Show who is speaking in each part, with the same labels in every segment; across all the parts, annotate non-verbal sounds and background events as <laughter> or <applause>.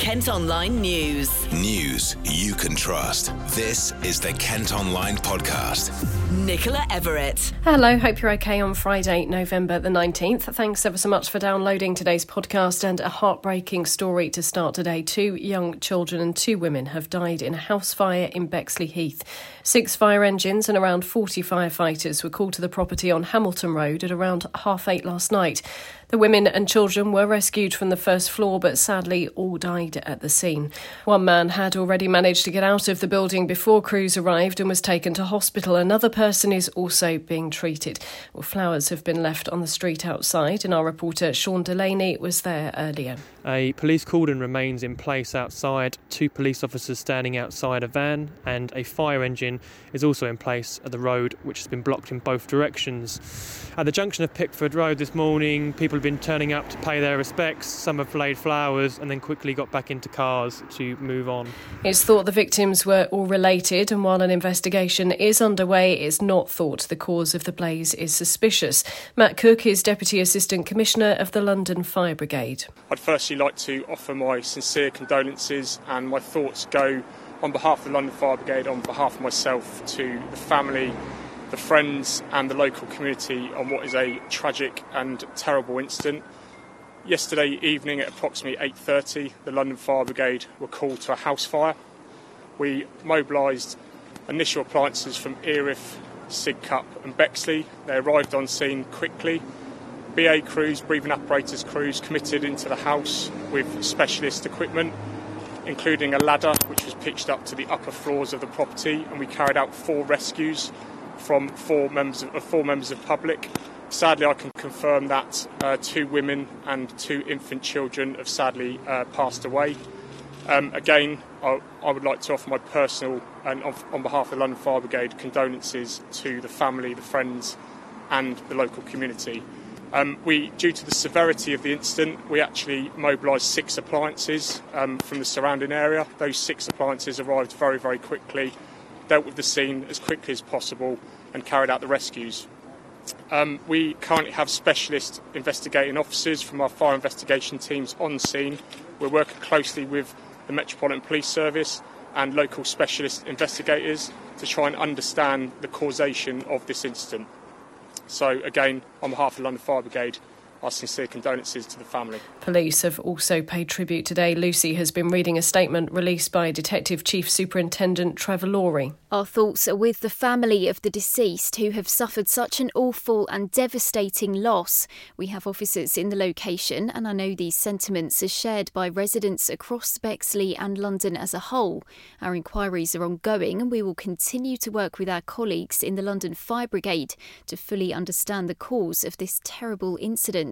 Speaker 1: Kent Online News.
Speaker 2: News you can trust. This is the Kent Online Podcast.
Speaker 1: Nicola Everett.
Speaker 3: Hello, hope you're okay on Friday, November the 19th. Thanks ever so much for downloading today's podcast and a heartbreaking story to start today. Two young children and two women have died in a house fire in Bexleyheath. Six fire engines and around 40 firefighters were called to the property on Hamilton Road at around half eight last night. The women and children were rescued from the first floor, but sadly all died at the scene. One man had already managed to get out of the building before crews arrived and was taken to hospital. Another person is also being treated. Well, flowers have been left on the street outside, and our reporter Sean Delaney was there earlier.
Speaker 4: A police cordon remains in place outside, two police officers standing outside a van, and a fire engine is also in place at the road, which has been blocked in both directions. At the junction of Pickford Road this morning, people have been turning up to pay their respects. Some have laid flowers and then quickly got back into cars to move on.
Speaker 3: It's thought the victims were all related, and while an investigation is underway, it's not thought the cause of the blaze is suspicious. Matt Cook is Deputy Assistant Commissioner of the London Fire Brigade.
Speaker 5: I'd firstly like to offer my sincere condolences and my thoughts go on behalf of the London Fire Brigade, on behalf of myself, to the family, the friends, and the local community on what is a tragic and terrible incident. Yesterday evening at approximately 8:30, the London Fire Brigade were called to a house fire. We mobilised initial appliances from Erith, Sidcup, and Bexley. They arrived on scene quickly. BA crews, breathing apparatus crews, committed into the house with specialist equipment including a ladder which was pitched up to the upper floors of the property, and we carried out four rescues from four members of, four members of public. Sadly, I can confirm that uh, two women and two infant children have sadly uh, passed away. Um, again, I, I, would like to offer my personal and on, on behalf of the London Fire Brigade condolences to the family, the friends, and the local community. Um, we, due to the severity of the incident, we actually mobilised six appliances um, from the surrounding area. Those six appliances arrived very, very quickly, dealt with the scene as quickly as possible, and carried out the rescues. Um, we currently have specialist investigating officers from our fire investigation teams on scene. We're working closely with the Metropolitan Police Service and local specialist investigators to try and understand the causation of this incident. So, again, on behalf of the London Fire Brigade, our sincere condolences to the family.
Speaker 3: Police have also paid tribute today. Lucy has been reading a statement released by Detective Chief Superintendent Trevor Lawry.
Speaker 6: Our thoughts are with the family of the deceased who have suffered such an awful and devastating loss. We have officers in the location, and I know these sentiments are shared by residents across Bexley and London as a whole. Our inquiries are ongoing, and we will continue to work with our colleagues in the London Fire Brigade to fully understand the cause of this terrible incident.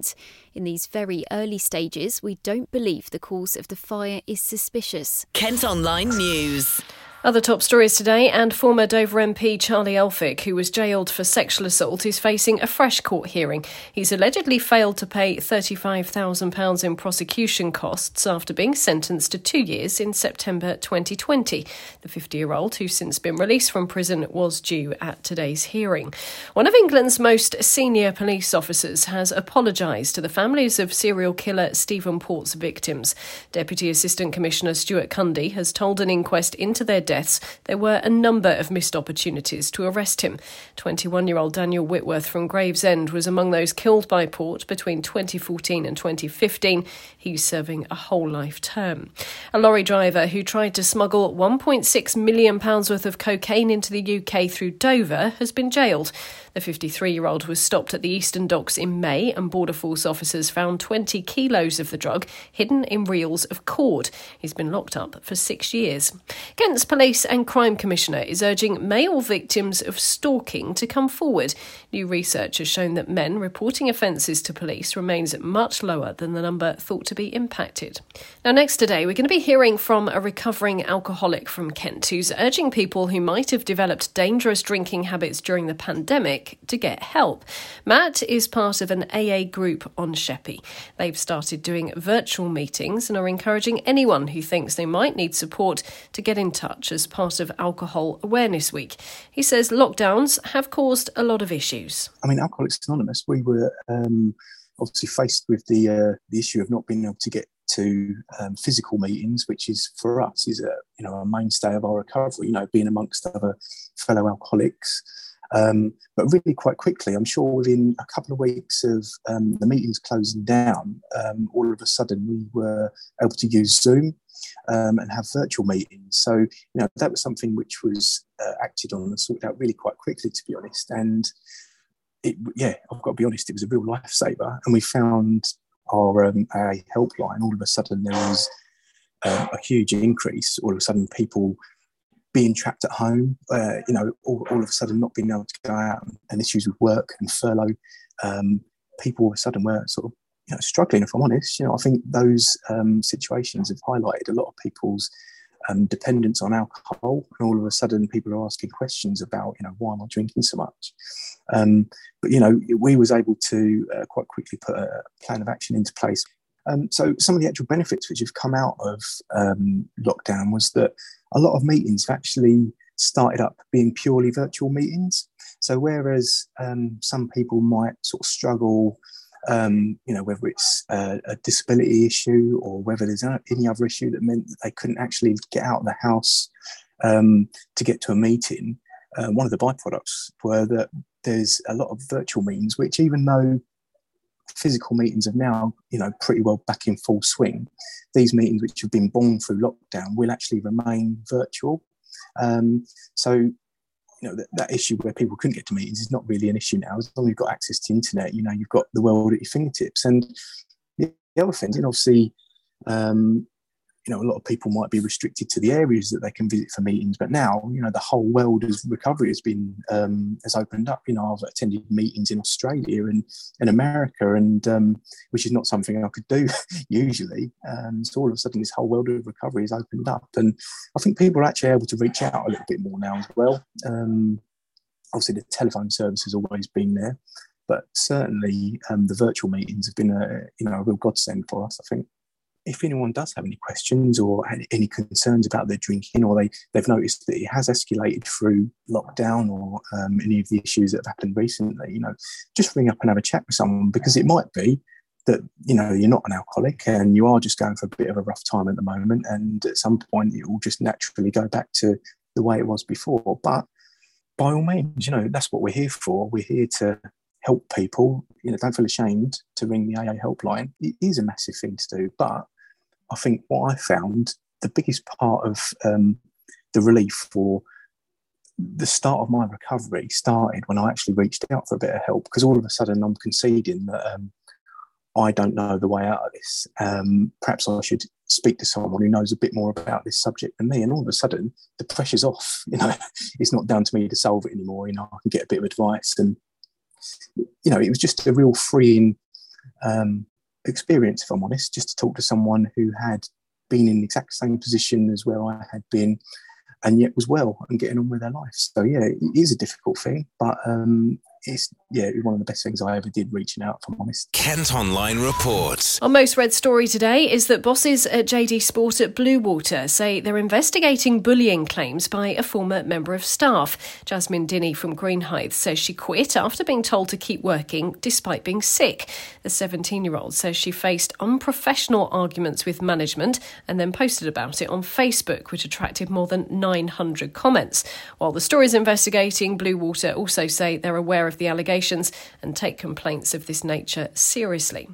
Speaker 6: In these very early stages, we don't believe the cause of the fire is suspicious.
Speaker 1: Kent Online News.
Speaker 3: Other top stories today, and former Dover MP Charlie Elphicke, who was jailed for sexual assault, is facing a fresh court hearing. He's allegedly failed to pay £35,000 in prosecution costs after being sentenced to two years in September 2020. The 50 year old, who's since been released from prison, was due at today's hearing. One of England's most senior police officers has apologised to the families of serial killer Stephen Port's victims. Deputy Assistant Commissioner Stuart Cundy has told an inquest into their deaths, there were a number of missed opportunities to arrest him. 21 year old Daniel Whitworth from Gravesend was among those killed by Port between 2014 and 2015. He's serving a whole life term. A lorry driver who tried to smuggle £1.6 million worth of cocaine into the UK through Dover has been jailed. The 53 year old was stopped at the Eastern Docks in May, and Border Force officers found 20 kilos of the drug hidden in reels of cord. He's been locked up for six years. Kent's Police and Crime Commissioner is urging male victims of stalking to come forward. New research has shown that men reporting offences to police remains much lower than the number thought to be impacted. Now, next today, we're going to be hearing from a recovering alcoholic from Kent who's urging people who might have developed dangerous drinking habits during the pandemic to get help. Matt is part of an AA group on Sheppey. They've started doing virtual meetings and are encouraging anyone who thinks they might need support to get in touch as part of Alcohol Awareness Week. He says lockdowns have caused a lot of issues.
Speaker 7: I mean, Alcoholics Anonymous, we were um, obviously faced with the uh, the issue of not being able to get to um, physical meetings, which is for us is a you know a mainstay of our recovery. You know, being amongst other fellow alcoholics. Um, but really, quite quickly, I'm sure within a couple of weeks of um, the meetings closing down, um, all of a sudden we were able to use Zoom um, and have virtual meetings. So, you know, that was something which was uh, acted on and sorted out really quite quickly, to be honest. And it, yeah, I've got to be honest, it was a real lifesaver. And we found our um, AA helpline, all of a sudden there was uh, a huge increase. All of a sudden, people being trapped at home, uh, you know, all, all, of a sudden not being able to go out and issues with work and furlough. Um, people all of a sudden were sort of you know, struggling, if I'm honest. You know, I think those um, situations have highlighted a lot of people's um, dependence on alcohol, and all of a sudden people are asking questions about, you know, why am I drinking so much? Um, but you know, we was able to uh, quite quickly put a plan of action into place. Um, so some of the actual benefits which have come out of um, lockdown was that a lot of meetings have actually started up being purely virtual meetings. So whereas um, some people might sort of struggle um, you know, whether it's a, a, disability issue or whether there's any other issue that meant that they couldn't actually get out of the house um, to get to a meeting. Uh, one of the byproducts were that there's a lot of virtual meetings, which even though physical meetings are now, you know, pretty well back in full swing, these meetings which have been born through lockdown will actually remain virtual. Um, so you know that, that issue where people couldn't get to meetings is not really an issue now. As long as you've got access to internet you know you've got the world at your fingertips. And the other things and obviously um, you know a lot of people might be restricted to the areas that they can visit for meetings but now you know the whole world of recovery has been um, has opened up. You know i've attended meetings in australia and in america and um, which is not something i could do <laughs> usually um, so all of a sudden this whole world of recovery has opened up. And i think people are actually able to reach out a little bit more now as well. Um, obviously the telephone service has always been there but certainly um, the virtual meetings have been a you know a real godsend for us i think if anyone does have any questions or any concerns about their drinking, or they, they've noticed that it has escalated through lockdown or um, any of the issues that have happened recently, you know, just ring up and have a chat with someone because it might be that you know you're not an alcoholic and you are just going for a bit of a rough time at the moment, and at some point it will just naturally go back to the way it was before. But by all means, you know that's what we're here for. We're here to help people. You know, don't feel ashamed to ring the AA helpline. It is a massive thing to do, but I think what I found the biggest part of um, the relief for the start of my recovery started when I actually reached out for a bit of help because all of a sudden I'm conceding that um, I don't know the way out of this. Um, perhaps I should speak to someone who knows a bit more about this subject than me. And all of a sudden, the pressure's off. <laughs> You know, it's not down to me to solve it anymore. You know, I can get a bit of advice, and you know, it was just a real freeing um, experience, if I'm honest, just to talk to someone who had been in the exact same position as where I had been and yet was well and getting on with their life. So yeah, it is a difficult thing, but um, it's yeah, it was one of the best things I ever did reaching out, if I'm honest.
Speaker 2: Kent Online reports.
Speaker 3: Our most read story today is that bosses at JD Sport at Bluewater say they're investigating bullying claims by a former member of staff. Jasmine Dinney from Greenhithe says she quit after being told to keep working despite being sick. The 17 year old says she faced unprofessional arguments with management and then posted about it on Facebook, which attracted more than 900 comments. While the story is investigating, Bluewater also say they're aware of the allegations and take complaints of this nature seriously.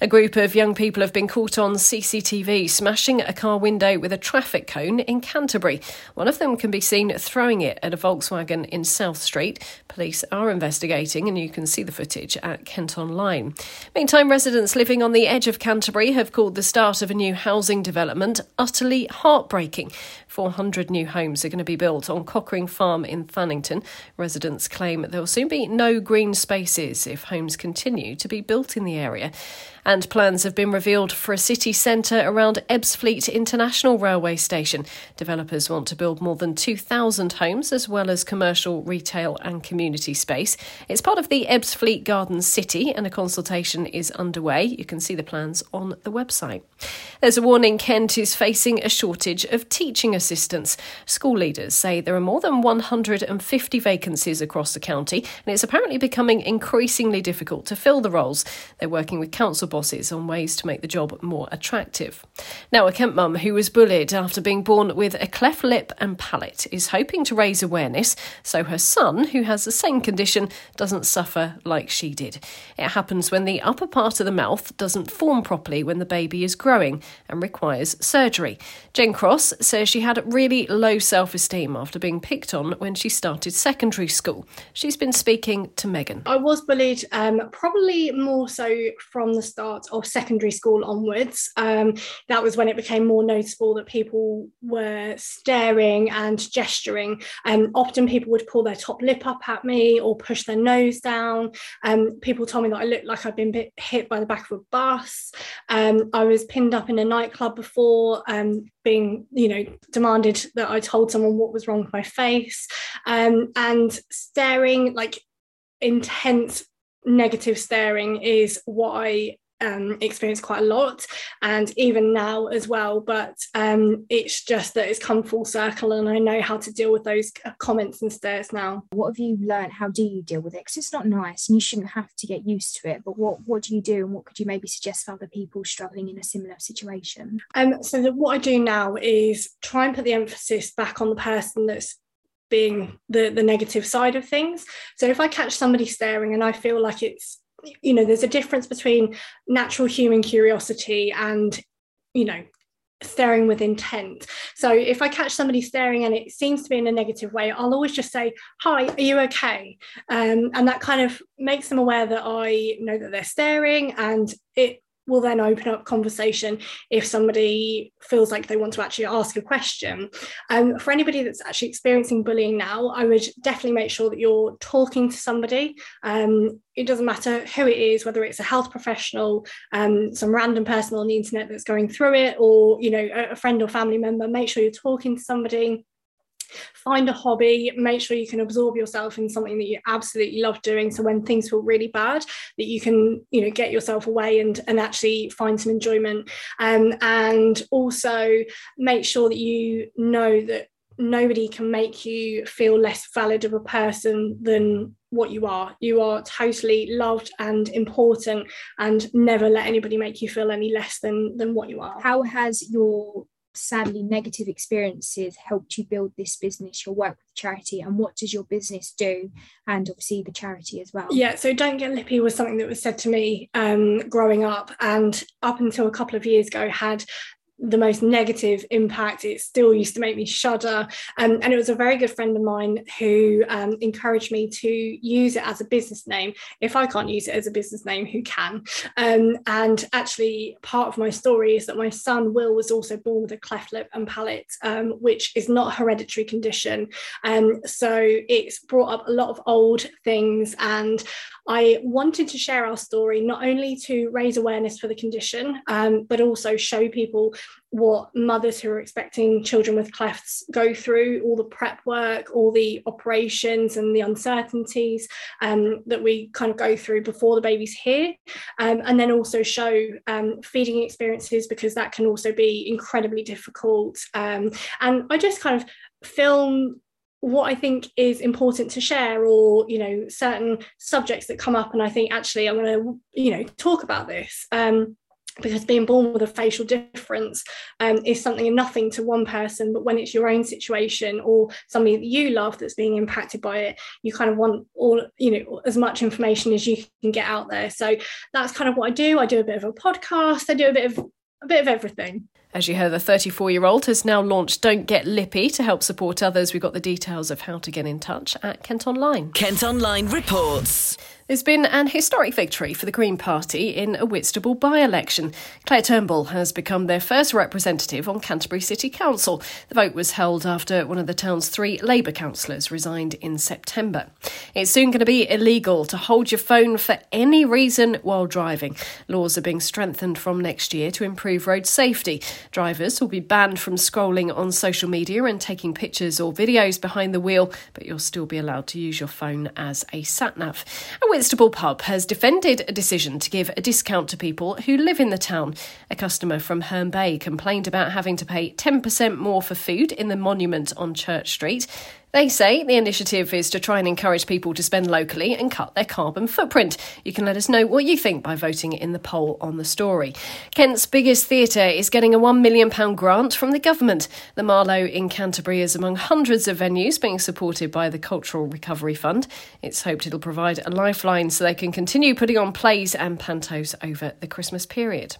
Speaker 3: A group of young people have been caught on CCTV smashing a car window with a traffic cone in Canterbury. One of them can be seen throwing it at a Volkswagen in South Street. Police are investigating, and you can see the footage at Kent Online. Meantime, residents living on the edge of Canterbury have called the start of a new housing development utterly heartbreaking. 400 new homes are going to be built on Cockering Farm in Thanington. Residents claim there will soon be no green spaces if homes continue to be built in the area. And plans have been revealed for a city centre around Ebbsfleet International Railway Station. Developers want to build more than 2,000 homes as well as commercial, retail, and community space. It's part of the Ebbsfleet Garden City, and a consultation is underway. You can see the plans on the website. There's a warning Kent is facing a shortage of teaching assistants. School leaders say there are more than 150 vacancies across the county, and it's apparently becoming increasingly difficult to fill the roles. They're working with council bosses on ways to make the job more attractive. Now, a Kent mum who was bullied after being born with a cleft lip and palate is hoping to raise awareness so her son, who has the same condition, doesn't suffer like she did. It happens when the upper part of the mouth doesn't form properly when the baby is growing and requires surgery. Jen Cross says she had really low self esteem after being picked on when she started secondary school. She's been speaking to Megan.
Speaker 8: I was bullied um, probably more so from the start of secondary school onwards. Um, that was when it became more noticeable that people were staring and gesturing. Um, often people would pull their top lip up at me or push their nose down. Um, people told me that I looked like I'd been hit by the back of a bus. Um, I was pinned up in a nightclub before, um, being, you know, demanded that I told someone what was wrong with my face, um, and staring like intense negative staring is what I um, experienced quite a lot, and even now as well. But um, it's just that it's come full circle, and I know how to deal with those comments and stares now.
Speaker 9: What have you learned? How do you deal with it? Because it's not nice, and you shouldn't have to get used to it. But what what do you do, and what could you maybe suggest for other people struggling in a similar situation?
Speaker 8: Um, so the, what I do now is try and put the emphasis back on the person that's being the the negative side of things so if i catch somebody staring and i feel like it's you know there's a difference between natural human curiosity and you know staring with intent. So if i catch somebody staring and it seems to be in a negative way i'll always just say hi are you okay? Um, and that kind of makes them aware that i know that they're staring and it will then open up conversation if somebody feels like they want to actually ask a question. Um, for anybody that's actually experiencing bullying now, I would definitely make sure that you're talking to somebody. Um, it doesn't matter who it is, whether it's a health professional, um, some random person on the internet that's going through it, or you know a friend or family member. Make sure you're talking to somebody find a hobby make sure you can absorb yourself in something that you absolutely love doing so when things feel really bad that you can you know get yourself away and and actually find some enjoyment um, and also make sure that you know that nobody can make you feel less valid of a person than what you are. You are totally loved and important, and never let anybody make you feel any less than than what you are.
Speaker 9: How has your sadly negative experiences helped you build this business your work with charity and what does your business do? And obviously the charity as well.
Speaker 8: Yeah so don't get lippy was something that was said to me um, growing up and up until a couple of years ago had the most negative impact. It still used to make me shudder. Um, and it was a very good friend of mine who um, encouraged me to use it as a business name. If I can't use it as a business name, who can? Um, and actually, part of my story is that my son Will was also born with a cleft lip and palate, um, which is not a hereditary condition. Um, so it's brought up a lot of old things. And I wanted to share our story not only to raise awareness for the condition, um, but also show people what mothers who are expecting children with clefts go through, all the prep work, all the operations and the uncertainties um, that we kind of go through before the baby's here. Um, and then also show um, feeding experiences because that can also be incredibly difficult. Um, and I just kind of film what I think is important to share or you know certain subjects that come up and I think actually I'm going to you know talk about this um, because being born with a facial difference um, is something and nothing to one person but when it's your own situation or somebody that you love that's being impacted by it you kind of want all you know as much information as you can get out there. So that's kind of what i do. I do a bit of a podcast. I do a bit of a bit of everything
Speaker 3: as you heard, the 34 year old has now launched Don't Get Lippy to help support others. We've got the details of how to get in touch at Kent Online.
Speaker 1: Kent Online reports.
Speaker 3: There's been an historic victory for the Green Party in a Whitstable by election. Claire Turnbull has become their first representative on Canterbury City Council. The vote was held after one of the town's three Labour councillors resigned in September. It's soon going to be illegal to hold your phone for any reason while driving. Laws are being strengthened from next year to improve road safety. Drivers will be banned from scrolling on social media and taking pictures or videos behind the wheel, but you'll still be allowed to use your phone as a sat nav. A Whitstable Pub has defended a decision to give a discount to people who live in the town. A customer from Herne Bay complained about having to pay 10% more for food in the monument on Church Street. They say the initiative is to try and encourage people to spend locally and cut their carbon footprint. You can let us know what you think by voting in the poll on the story. Kent's biggest theatre is getting a £1 million grant from the government. The Marlowe in Canterbury is among hundreds of venues being supported by the Cultural Recovery Fund. It's hoped it'll provide a lifeline so they can continue putting on plays and pantos over the Christmas period.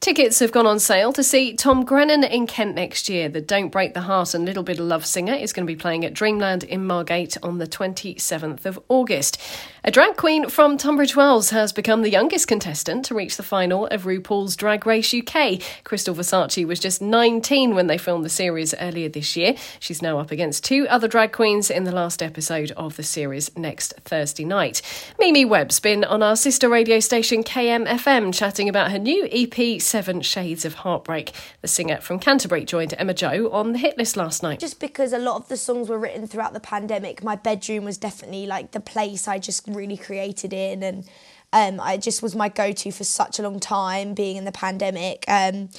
Speaker 3: Tickets have gone on sale to see Tom Grennan in Kent next year. The Don't Break the Heart and Little Bit of Love singer is going to be playing at Dreamland in Margate on the 27th of August. A drag queen from Tunbridge Wells has become the youngest contestant to reach the final of RuPaul's Drag Race UK. Crystal Versace was just 19 when they filmed the series earlier this year. She's now up against two other drag queens in the last episode of the series next Thursday night. Mimi Webb's been on our sister radio station KMFM chatting about her new EP Seven Shades of Heartbreak. The singer from Canterbury joined Emma Joe on the hit list last night.
Speaker 10: Just because a lot of the songs were written throughout the pandemic, my bedroom was definitely like the place I just really created in and um, I just was my go-to for such a long time, being in the pandemic. Um,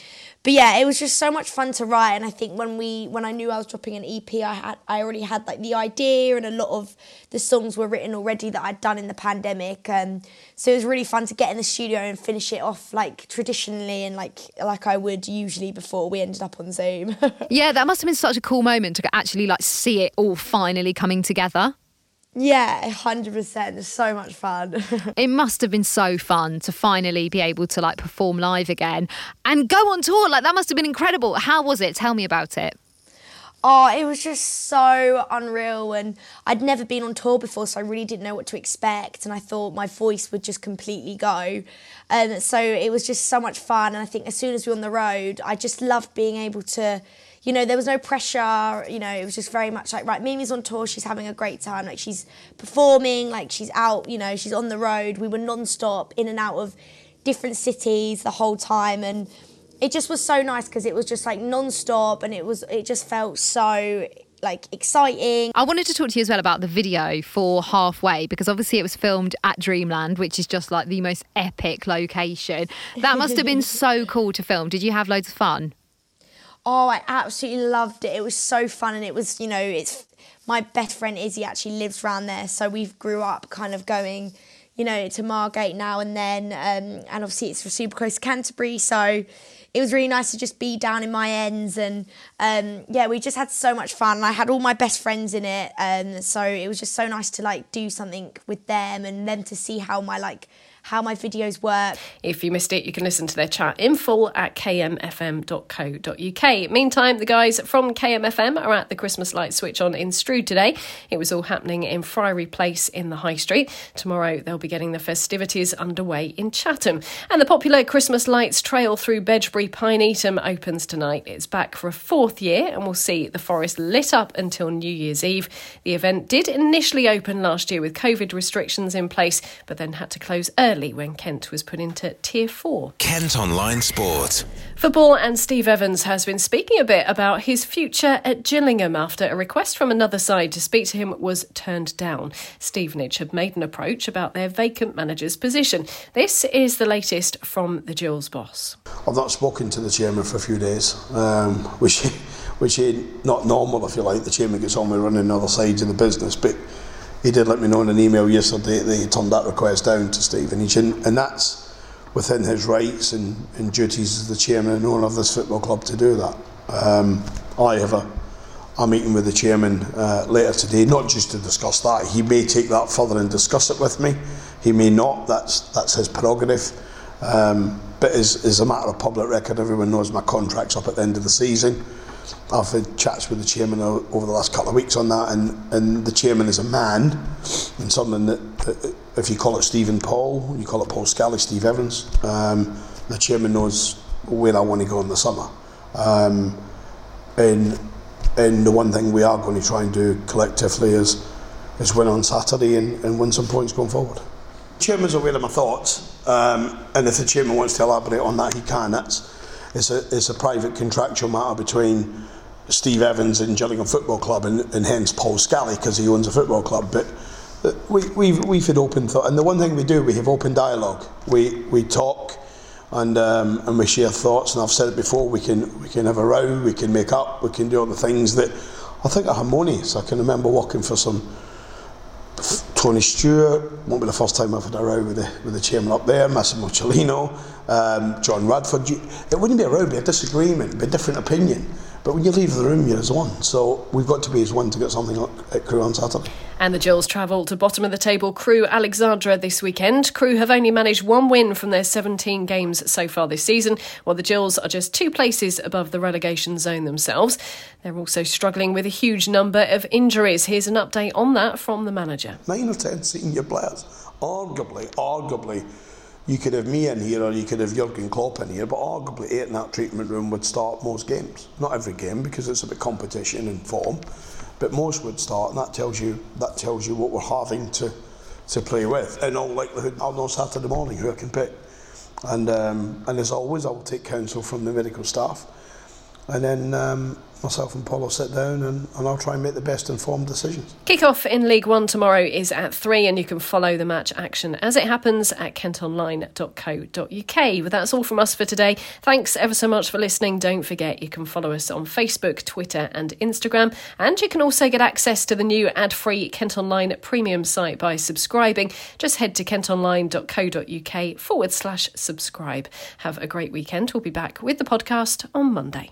Speaker 10: but yeah, it was just so much fun to write, and I think when we when I knew I was dropping an EP, I had I already had like the idea, and a lot of the songs were written already that I'd done in the pandemic. Um, so it was really fun to get in the studio and finish it off like traditionally and like like I would usually before we ended up on Zoom. <laughs>
Speaker 11: yeah, that must have been such a cool moment to actually like see it all finally coming together.
Speaker 10: Yeah, 100%. It's so much fun. <laughs>
Speaker 11: it must have been so fun to finally be able to like perform live again and go on tour. Like that must have been incredible. How was it? Tell me about it.
Speaker 10: Oh, it was just so unreal. And I'd never been on tour before, so I really didn't know what to expect. And I thought my voice would just completely go. And um, so it was just so much fun. And I think as soon as we were on the road, I just loved being able to you know, there was no pressure. You know, it was just very much like, right, Mimi's on tour, she's having a great time. Like, she's performing, like, she's out, you know, she's on the road. We were non stop in and out of different cities the whole time. And it just was so nice because it was just like non stop and it was, it just felt so like exciting.
Speaker 11: I wanted to talk to you as well about the video for Halfway because obviously it was filmed at Dreamland, which is just like the most epic location. That must have been <laughs> so cool to film. Did you have loads of fun?
Speaker 10: Oh, I absolutely loved it. It was so fun, and it was, you know, it's my best friend Izzy actually lives around there, so we've grew up kind of going, you know, to Margate now and then, um, and obviously it's for super close to Canterbury, so it was really nice to just be down in my ends, and um, yeah, we just had so much fun. I had all my best friends in it, and um, so it was just so nice to like do something with them and them to see how my like how my videos work.
Speaker 3: If you missed it, you can listen to their chat in full at kmfm.co.uk. Meantime, the guys from KMFM are at the Christmas light switch on in Strood today. It was all happening in Friary Place in the High Street. Tomorrow, they'll be getting the festivities underway in Chatham. And the popular Christmas lights trail through Bedgebury Pinetum opens tonight. It's back for a fourth year and we'll see the forest lit up until New Year's Eve. The event did initially open last year with COVID restrictions in place, but then had to close early early when Kent was put into Tier 4.
Speaker 2: Kent Online Sport.
Speaker 3: Football and Steve Evans has been speaking a bit about his future at Gillingham after a request from another side to speak to him was turned down. Stevenage had made an approach about their vacant manager's position. This is the latest from the Gills boss.
Speaker 12: I've not spoken to the chairman for a few days, um, which <laughs> which ain't not normal if you like. The chairman gets on with running other sides of the business, but he did let me know in an email yesterday that he turned that request down to Stevenage, and, and that's within his rights and, and duties as the chairman and owner of this football club to do that. Um, I have a, a meeting with the chairman uh, later today, not just to discuss that. He may take that further and discuss it with me. He may not. That's that's his prerogative. Um, but as, as a matter of public record, everyone knows my contract's up at the end of the season. I've had chats with the chairman over the last couple of weeks on that, and, and the chairman is a man, and something that, that if you call it Stephen Paul, you call it Paul Scally, Steve Evans, um, the chairman knows where I want to go in the summer. Um, and and the one thing we are going to try and do collectively is is win on Saturday and, and win some points going forward. Chairman's aware of my thoughts, um, and if the chairman wants to elaborate on that, he can. That's it's a it's a private contractual matter between Steve Evans and Gillingham Football Club, and, and hence Paul Scally because he owns a football club. But we, we've, we've had open thought, and the one thing we do, we have open dialogue. We, we talk and, um, and we share thoughts, and I've said it before, we can, we can have a row, we can make up, we can do all the things that I think are harmonious. I can remember walking for some Tony Stewart, won't be the first time I've had a row with the, with the chairman up there, Massimo Cellino, um, John Radford. It wouldn't be a row, it'd be a disagreement, it'd be a different opinion. But when you leave the room, you're as one. So we've got to be as one to get something at Crewe on Saturday.
Speaker 3: And the Gills travel to bottom of the table Crewe Alexandra this weekend. Crewe have only managed one win from their 17 games so far this season, while the Gills are just two places above the relegation zone themselves. They're also struggling with a huge number of injuries. Here's an update on that from the manager.
Speaker 12: Nine or ten senior players, arguably, arguably you could have me in here or you could have Jurgen Klopp in here, but arguably eight in that treatment room would start most games. Not every game because it's a bit competition and form, but most would start, and that tells you that tells you what we're having to to play with. In all likelihood, I'll know Saturday morning who I can pick, and um, and as always, I will take counsel from the medical staff, and then um, myself and Paul will sit down and, and I'll try and make the best informed decisions.
Speaker 3: Kick-off in League One tomorrow is at 3 and you can follow the match action as it happens at kentonline.co.uk. But that's all from us for today. Thanks ever so much for listening. Don't forget you can follow us on Facebook, Twitter and Instagram. And you can also get access to the new ad-free Kent Online premium site by subscribing. Just head to kentonline.co.uk forward slash subscribe. Have a great weekend. We'll be back with the podcast on Monday.